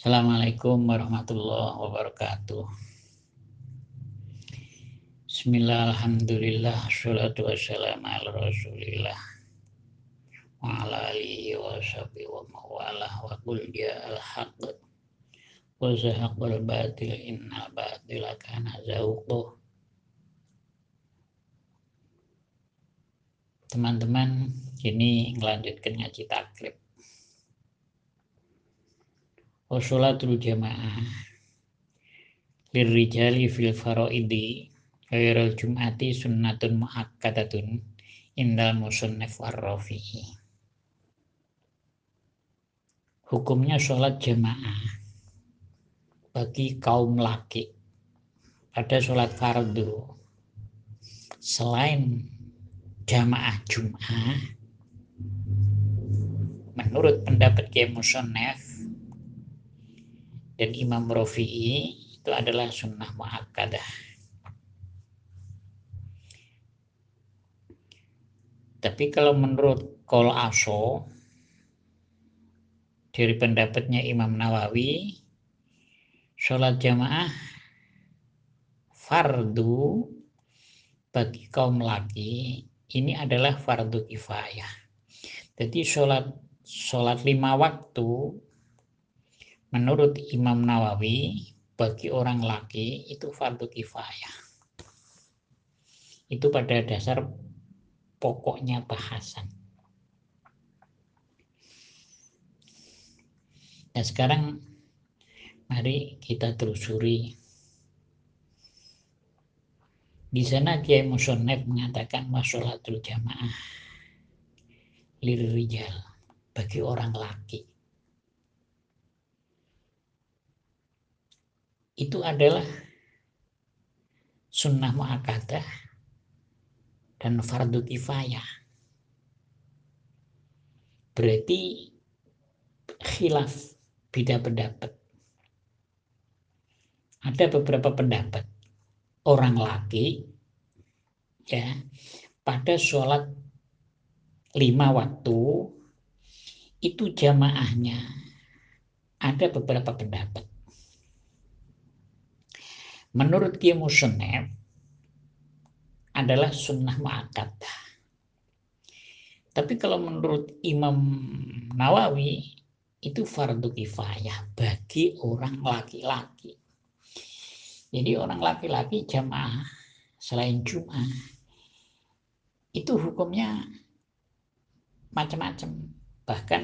Assalamualaikum warahmatullahi wabarakatuh. Bismillah, alhamdulillah, salatu wassalamu ala rasulillah. Wa ala alihi wa sahbihi wa mawalah wa qul al-haq. Wa zahaqal batil innal batila kana Teman-teman, ini melanjutkan ngaji takrib Wasolatul jamaah. Lirrijali fil faraidi ghairul jum'ati sunnatun muakkadatun indal musannif warrafi'i hukumnya sholat jamaah bagi kaum laki pada sholat fardu. Selain jamaah Jum'ah menurut pendapat Kiai Musonef dan Imam Rafi'i itu adalah sunnah muakkadah. Tapi kalau menurut Kol Aso dari pendapatnya Imam Nawawi, sholat jamaah fardu bagi kaum laki ini adalah fardu kifayah. Jadi sholat sholat lima waktu Menurut Imam Nawawi, bagi orang laki itu fardu kifayah. Itu pada dasar pokoknya bahasan. Nah sekarang mari kita telusuri. Di sana Kiai Musonef mengatakan masolatul jamaah lirijal bagi orang laki. Itu adalah sunnah mu'akadah dan fardu kifayah. Berarti khilaf beda pendapat. Ada beberapa pendapat orang laki ya pada sholat lima waktu itu jamaahnya ada beberapa pendapat menurut Kiai Musonef adalah sunnah mu'akadah. Tapi kalau menurut Imam Nawawi itu fardu kifayah bagi orang laki-laki. Jadi orang laki-laki jamaah selain Jum'ah itu hukumnya macam-macam. Bahkan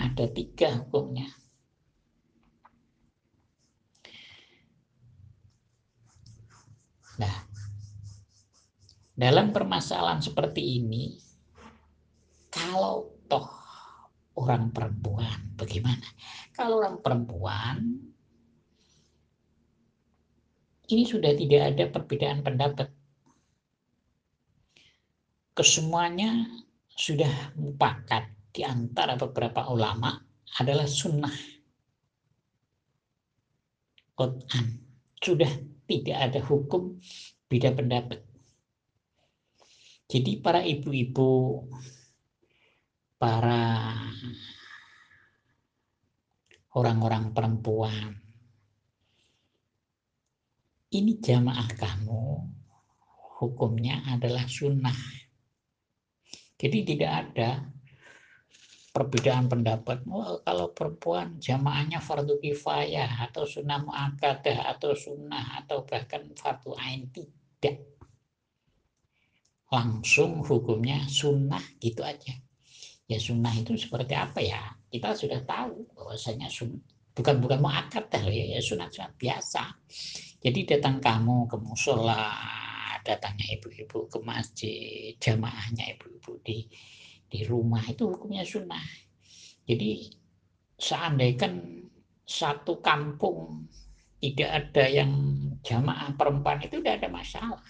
ada tiga hukumnya. Nah, dalam permasalahan seperti ini, kalau toh orang perempuan, bagaimana? Kalau orang perempuan, ini sudah tidak ada perbedaan pendapat. Kesemuanya sudah mupakat di antara beberapa ulama adalah sunnah. Quran sudah tidak ada hukum beda pendapat. Jadi para ibu-ibu, para orang-orang perempuan, ini jamaah kamu hukumnya adalah sunnah. Jadi tidak ada perbedaan pendapat. Oh, kalau perempuan jamaahnya fardu kifayah atau sunnah muakkadah atau sunnah atau bahkan fardu ain tidak. Langsung hukumnya sunnah gitu aja. Ya sunnah itu seperti apa ya? Kita sudah tahu bahwasanya sunnah bukan bukan muakkadah ya, ya sunnah sunat biasa. Jadi datang kamu ke musola, datangnya ibu-ibu ke masjid, jamaahnya ibu-ibu di di rumah itu hukumnya sunnah. Jadi seandainya satu kampung tidak ada yang jamaah perempuan itu tidak ada masalah.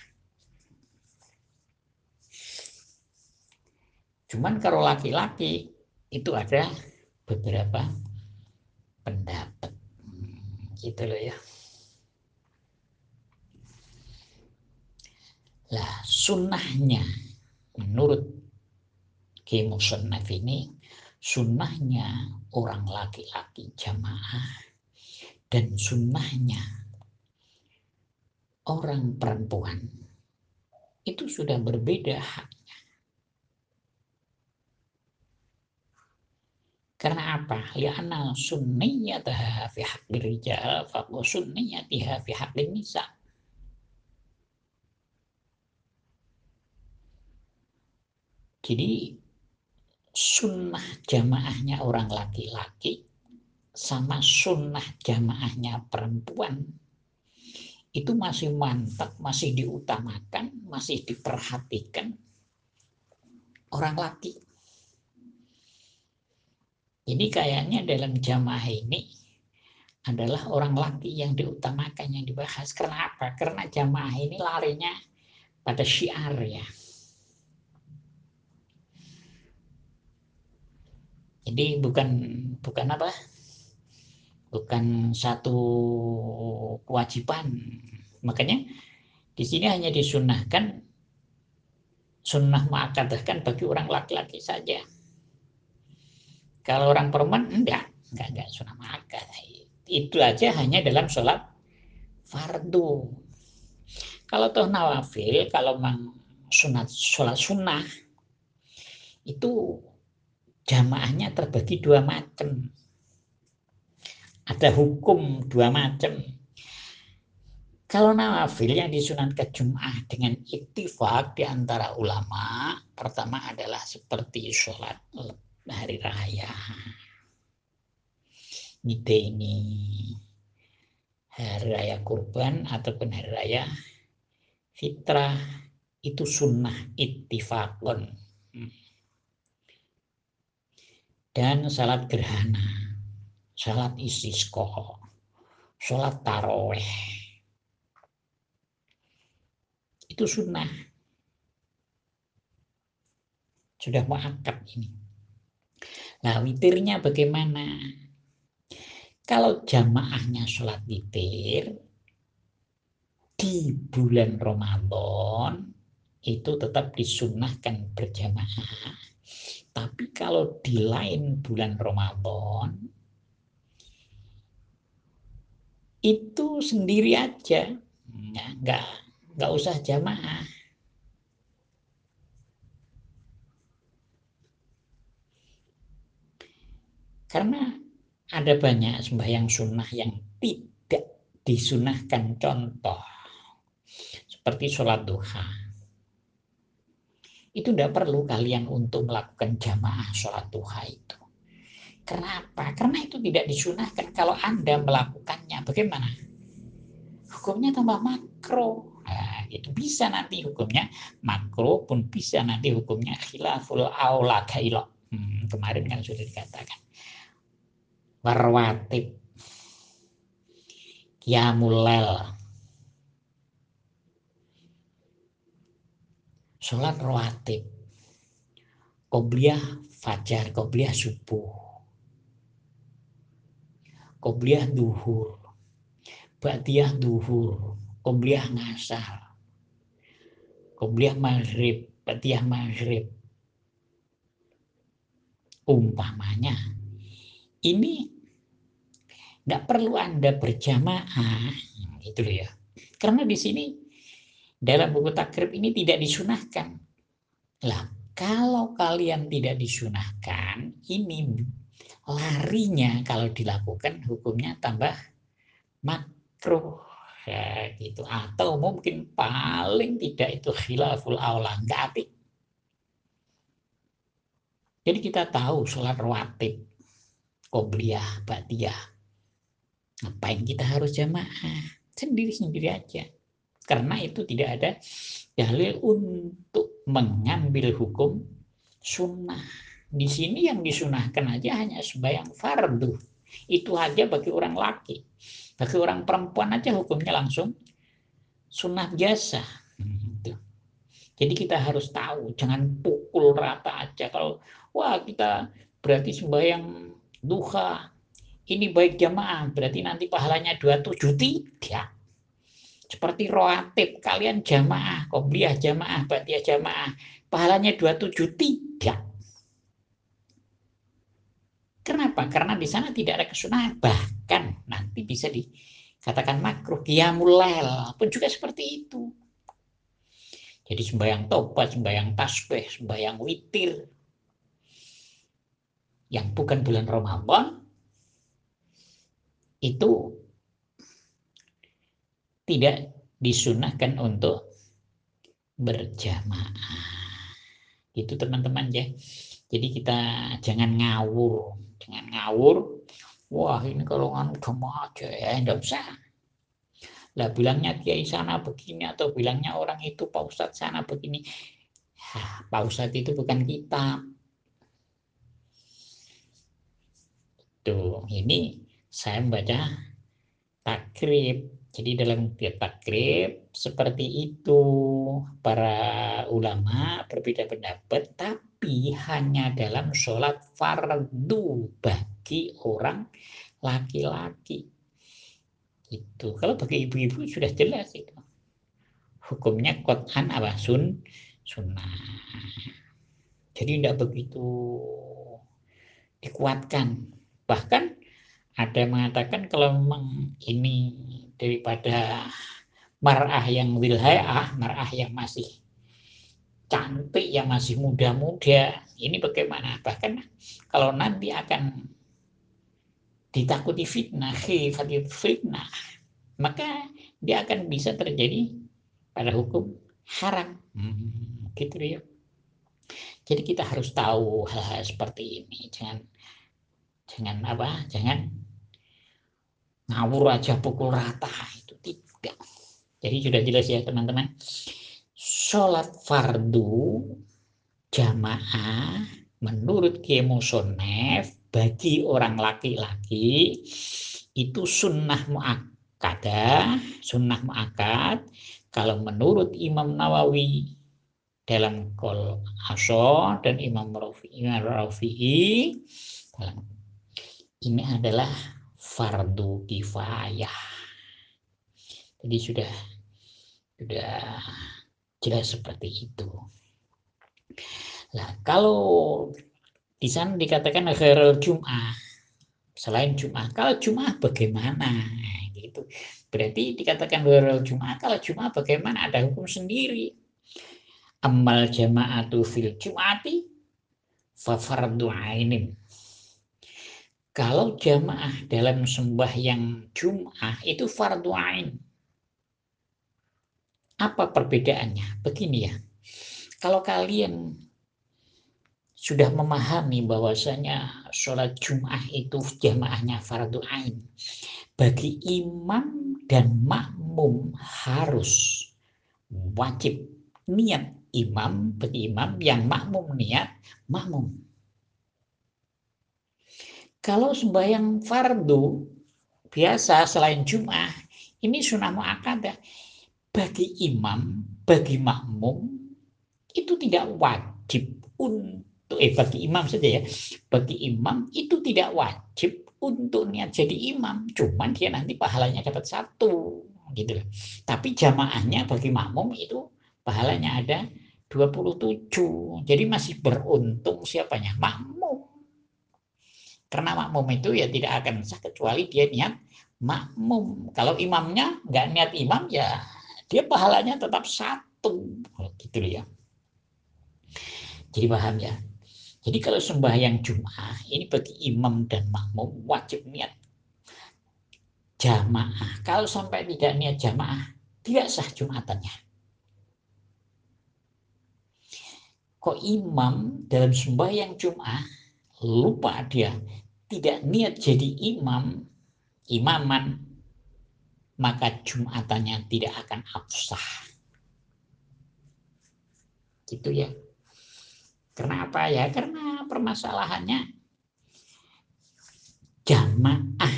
Cuman kalau laki-laki itu ada beberapa pendapat. Gitu loh ya. Lah sunnahnya menurut Musannaf ini sunnahnya orang laki-laki jamaah dan sunnahnya orang perempuan itu sudah berbeda haknya. Karena apa? Lianna sunniyataha fi haqqi rijal fa sunniyatiha fi haqqin nisa. Jadi sunnah jamaahnya orang laki-laki sama sunnah jamaahnya perempuan itu masih mantap, masih diutamakan, masih diperhatikan orang laki. Jadi kayaknya dalam jamaah ini adalah orang laki yang diutamakan, yang dibahas. Karena apa? Karena jamaah ini larinya pada syiar ya. Jadi bukan bukan apa? Bukan satu kewajiban. Makanya di sini hanya disunahkan sunnah muakadahkan bagi orang laki-laki saja. Kalau orang perempuan enggak, enggak enggak sunnah muakadah. Itu aja hanya dalam sholat fardu. Kalau toh nawafil, kalau memang sunat sholat sunnah itu jamaahnya terbagi dua macam. Ada hukum dua macam. Kalau nawafil yang disunatkan Jum'ah dengan ittifaq di antara ulama, pertama adalah seperti sholat hari raya. Ngide ini hari raya kurban ataupun hari raya fitrah itu sunnah ittifaqon. Hmm dan salat gerhana, salat istisqa, salat taraweh. Itu sunnah. Sudah muakkad ini. Nah, witirnya bagaimana? Kalau jamaahnya sholat witir di bulan Ramadan itu tetap disunahkan berjamaah tapi kalau di lain bulan Ramadan itu sendiri aja, nggak nggak usah jamaah. Karena ada banyak sembahyang sunnah yang tidak disunahkan. Contoh seperti sholat duha itu tidak perlu kalian untuk melakukan jamaah sholat duha itu. Kenapa? Karena itu tidak disunahkan. Kalau Anda melakukannya, bagaimana? Hukumnya tambah makro. Nah, itu bisa nanti hukumnya makro pun bisa nanti hukumnya khilaful aula kailo. Hmm, kemarin kan sudah dikatakan. Warwatib. Kiamulel sholat rawatib, qobliyah fajar, qobliyah subuh, qobliyah duhur, ba'diyah duhur, qobliyah ngasar, qobliyah maghrib, ba'diyah maghrib. Umpamanya, ini nggak perlu Anda berjamaah, itu loh ya. Karena di sini dalam buku takrib ini tidak disunahkan. Lah, kalau kalian tidak disunahkan, ini larinya kalau dilakukan hukumnya tambah makruh ya, gitu atau mungkin paling tidak itu khilaful aula nggak apik. Jadi kita tahu sholat rawatib, qobliyah, batiyah. Ngapain kita harus jamaah? Sendiri-sendiri aja. Karena itu tidak ada dalil untuk mengambil hukum sunnah. Di sini yang disunahkan aja hanya sebayang fardu. Itu aja bagi orang laki. Bagi orang perempuan aja hukumnya langsung sunnah biasa. Gitu. Jadi kita harus tahu, jangan pukul rata aja. Kalau wah kita berarti sembahyang duha, ini baik jamaah, berarti nanti pahalanya 27 tidak seperti roatib kalian jamaah kobliyah jamaah batiah jamaah pahalanya 27 tidak Kenapa? Karena di sana tidak ada kesunahan. Bahkan nanti bisa dikatakan makruh. Qiyamul pun juga seperti itu. Jadi sembahyang tobat, sembahyang tasbih, sembahyang witir. Yang bukan bulan Ramadan, itu tidak disunahkan untuk berjamaah. Itu teman-teman ya. Jadi kita jangan ngawur, jangan ngawur. Wah ini kalau nganu jamaah aja ya, enggak usah. Lah bilangnya kiai sana begini atau bilangnya orang itu Pak Ustadz sana begini. Ya, Pak Ustadz itu bukan kita. Tuh, ini saya membaca takrib jadi dalam takrib seperti itu para ulama berbeda pendapat tapi hanya dalam sholat fardu bagi orang laki-laki. Itu kalau bagi ibu-ibu sudah jelas itu. Hukumnya kotan apa sun sunnah. Jadi tidak begitu dikuatkan. Bahkan ada yang mengatakan kalau memang ini daripada marah yang wilhayah, marah yang masih cantik, yang masih muda-muda, ini bagaimana? Bahkan kalau nanti akan ditakuti fitnah, fitnah, maka dia akan bisa terjadi pada hukum haram. Hmm, gitu ya. Jadi kita harus tahu hal-hal seperti ini. Jangan jangan apa? Jangan ngawur aja pukul rata itu tidak. Jadi sudah jelas ya teman-teman. Sholat fardu jamaah menurut kemusonef bagi orang laki-laki itu sunnah mu'akkadah sunnah mu'akkad kalau menurut Imam Nawawi dalam kol aso dan Imam Rafi'i ini adalah fardu kifayah. Jadi sudah sudah jelas seperti itu. Nah, kalau di sana dikatakan khairul jum'ah selain jum'ah, kalau jum'ah bagaimana? Gitu. Berarti dikatakan khairul jum'ah, kalau jum'ah bagaimana? Ada hukum sendiri. Amal jama'atu fil jum'ati fa fardu kalau jamaah dalam sembahyang Jum'ah itu fardu ain. Apa perbedaannya? Begini ya. Kalau kalian sudah memahami bahwasanya sholat Jum'ah itu jamaahnya fardu ain. Bagi imam dan makmum harus wajib niat imam bagi imam yang makmum niat makmum kalau sembahyang fardu biasa selain Jum'ah, ini sunnah mu'akadah. Bagi imam, bagi makmum, itu tidak wajib untuk, eh bagi imam saja ya, bagi imam itu tidak wajib untuk niat jadi imam, cuman dia nanti pahalanya dapat satu, gitu. Tapi jamaahnya bagi makmum itu pahalanya ada 27. Jadi masih beruntung siapanya? Makmum. Karena makmum itu ya tidak akan sah kecuali dia niat makmum. Kalau imamnya nggak niat imam ya dia pahalanya tetap satu. Gitu ya. Jadi paham ya. Jadi kalau sembahyang Jum'ah ini bagi imam dan makmum wajib niat jamaah. Kalau sampai tidak niat jamaah, tidak sah Jumatannya. Kok imam dalam sembahyang Jum'ah lupa dia tidak niat jadi imam, imaman, maka Jumatannya tidak akan absah. Gitu ya. Kenapa ya? Karena permasalahannya jamaah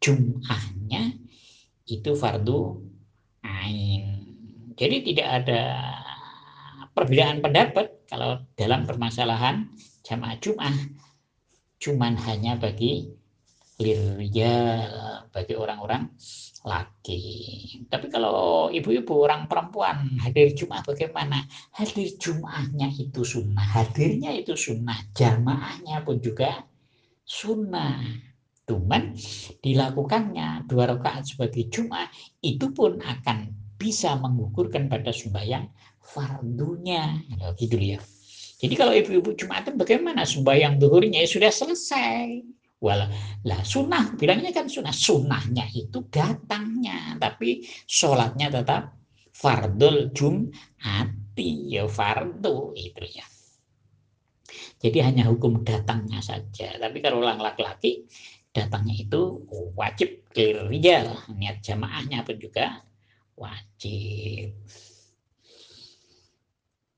Jum'ahnya itu fardu ain. Jadi tidak ada perbedaan pendapat kalau dalam permasalahan jamaah Jum'ah cuman hanya bagi lirja bagi orang-orang laki. Tapi kalau ibu-ibu orang perempuan hadir Jumat bagaimana? Hadir Jumatnya itu sunnah, hadirnya itu sunnah, jamaahnya pun juga sunnah. Cuman dilakukannya dua rakaat sebagai Jumat itu pun akan bisa menggugurkan pada sembahyang fardunya. Nah, gitu ya. Jadi kalau ibu-ibu Jumatan bagaimana sembahyang duhurnya ya sudah selesai. Walah, lah sunnah bilangnya kan sunnah. Sunnahnya itu datangnya, tapi sholatnya tetap fardul jumati ya fardu itu ya. Jadi hanya hukum datangnya saja. Tapi kalau orang laki-laki datangnya itu wajib rijal. Niat jamaahnya pun juga wajib.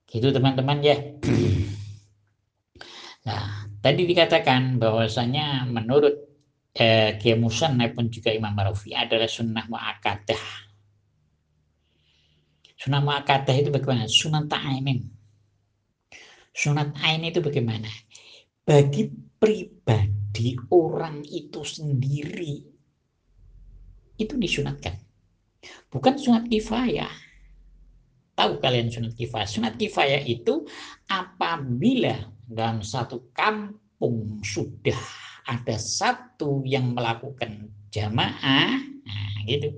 Gitu teman-teman ya. Nah, tadi dikatakan bahwasanya menurut eh, Kiai maupun juga Imam Marafi adalah sunnah mu'akadah. Sunnah mu'akadah itu bagaimana? Sunnah ta'ainin Sunat ain itu bagaimana? Bagi pribadi orang itu sendiri itu disunatkan. Bukan sunat kifayah. Tahu kalian sunat kifayah? Sunat kifayah itu apabila dalam satu kampung sudah ada satu yang melakukan jamaah, nah gitu.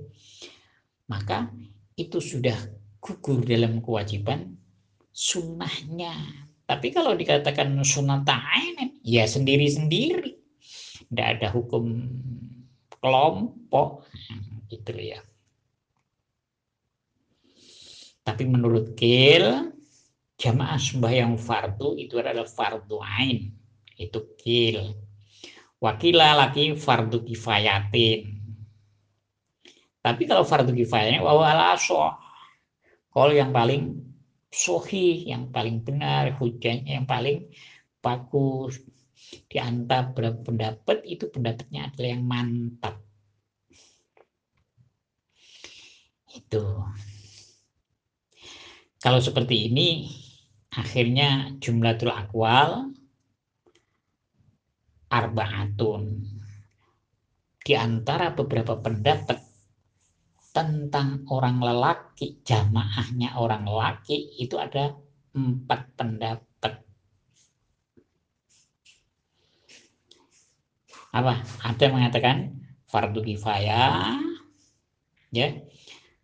Maka itu sudah gugur dalam kewajiban sunnahnya tapi kalau dikatakan sunat ta'ainin, ya sendiri-sendiri. Tidak ada hukum kelompok. Gitu ya. Tapi menurut Kil, jamaah sembahyang fardu itu adalah fardu ain. Itu Kil. Wakila lagi fardu kifayatin. Tapi kalau fardu kifayatnya wawala Kalau yang paling sohi yang paling benar, hujannya yang paling bagus. Di antara pendapat itu pendapatnya adalah yang mantap. Itu. Kalau seperti ini, akhirnya jumlatul akwal arbaatun. Di antara beberapa pendapat tentang orang lelaki, jamaahnya orang lelaki itu ada empat pendapat. Apa? Ada yang mengatakan fardu kifayah, ya.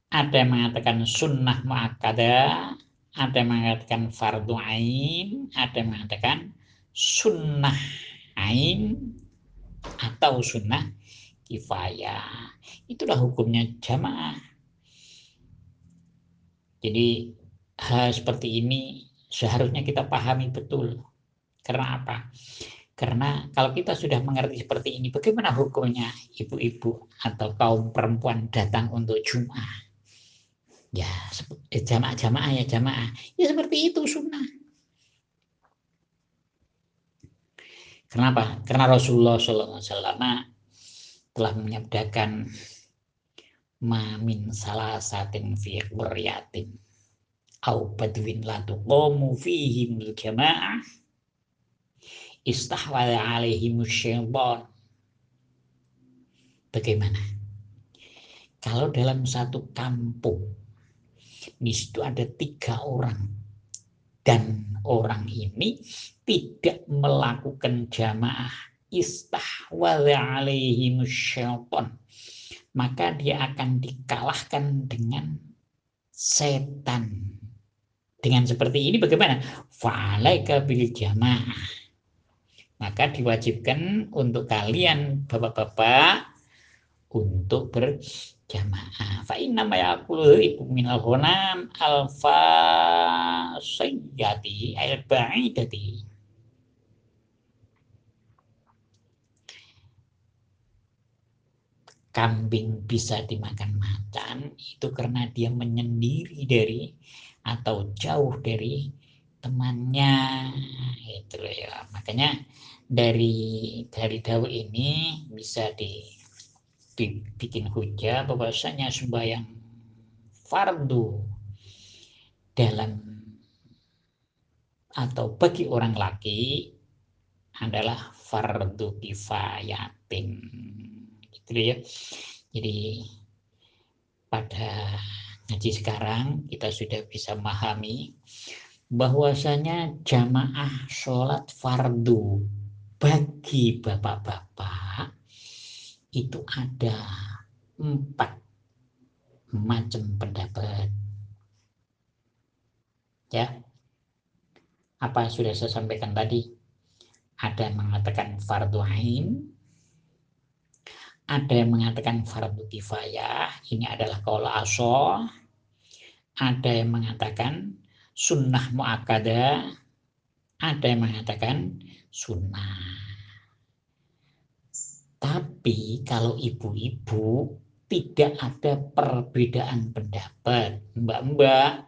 Ada yang mengatakan sunnah muakkadah, ada yang mengatakan fardu ain, ada yang mengatakan sunnah ain atau sunnah kifayah. Itulah hukumnya jamaah. Jadi hal seperti ini seharusnya kita pahami betul. Karena apa? Karena kalau kita sudah mengerti seperti ini, bagaimana hukumnya ibu-ibu atau kaum perempuan datang untuk Jum'ah? Ya, eh, jamaah-jamaah ya jamaah. Ya seperti itu sunnah. Kenapa? Karena Rasulullah SAW telah menyabdakan mamin salah satin fi quryatin au badwin la tuqamu fihim jamaah istahwala alaihim syaitan bagaimana kalau dalam satu kampung di situ ada tiga orang. Dan orang ini tidak melakukan jamaah. Istahwadha alaihim syaitan maka dia akan dikalahkan dengan setan. Dengan seperti ini bagaimana? Fa'alaika bil jamaah. Maka diwajibkan untuk kalian bapak-bapak untuk berjamaah fa inna ma yaqulu ibu minal ghanam alfa sayyati al ba'idati kambing bisa dimakan macan itu karena dia menyendiri dari atau jauh dari temannya itu ya. Makanya dari dari daun ini bisa di, dibikin hujah bahwasanya sembahyang fardu dalam atau bagi orang laki adalah fardu kifayatin. Gitu ya. Jadi pada ngaji sekarang kita sudah bisa memahami bahwasanya jamaah sholat fardu bagi bapak-bapak itu ada empat macam pendapat. Ya, apa yang sudah saya sampaikan tadi? Ada yang mengatakan fardu ain, ada yang mengatakan fardu kifayah, ini adalah kalau aso. Ada yang mengatakan sunnah muakada, ada yang mengatakan sunnah. Tapi kalau ibu-ibu tidak ada perbedaan pendapat, mbak-mbak,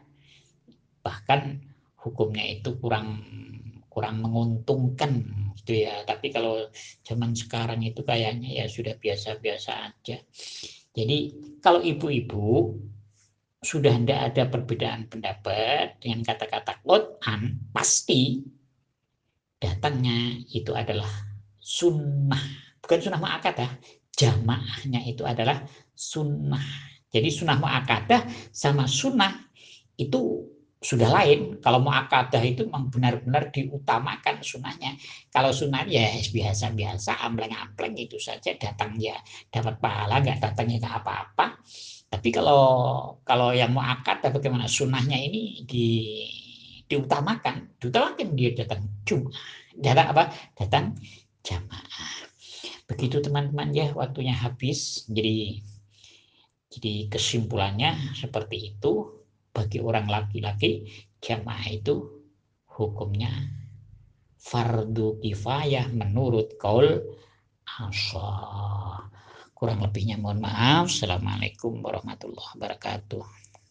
bahkan hukumnya itu kurang kurang menguntungkan gitu ya. Tapi kalau zaman sekarang itu kayaknya ya sudah biasa-biasa aja. Jadi kalau ibu-ibu sudah tidak ada perbedaan pendapat dengan kata-kata Quran, pasti datangnya itu adalah sunnah. Bukan sunnah ma'akadah, jamaahnya itu adalah sunnah. Jadi sunnah ma'akadah sama sunnah itu sudah lain. Kalau mau akadah itu memang benar-benar diutamakan sunnahnya. Kalau sunnah ya biasa-biasa, ampleng-ampleng itu saja datang ya dapat pahala, nggak datangnya nggak apa-apa. Tapi kalau kalau yang mau akad bagaimana sunnahnya ini di diutamakan, diutamakan dia datang Jumat, datang apa? Datang jamaah. Begitu teman-teman ya, waktunya habis. Jadi jadi kesimpulannya seperti itu bagi orang laki-laki jamaah itu hukumnya fardu kifayah menurut kaul asah. Kurang lebihnya mohon maaf. Assalamualaikum warahmatullahi wabarakatuh.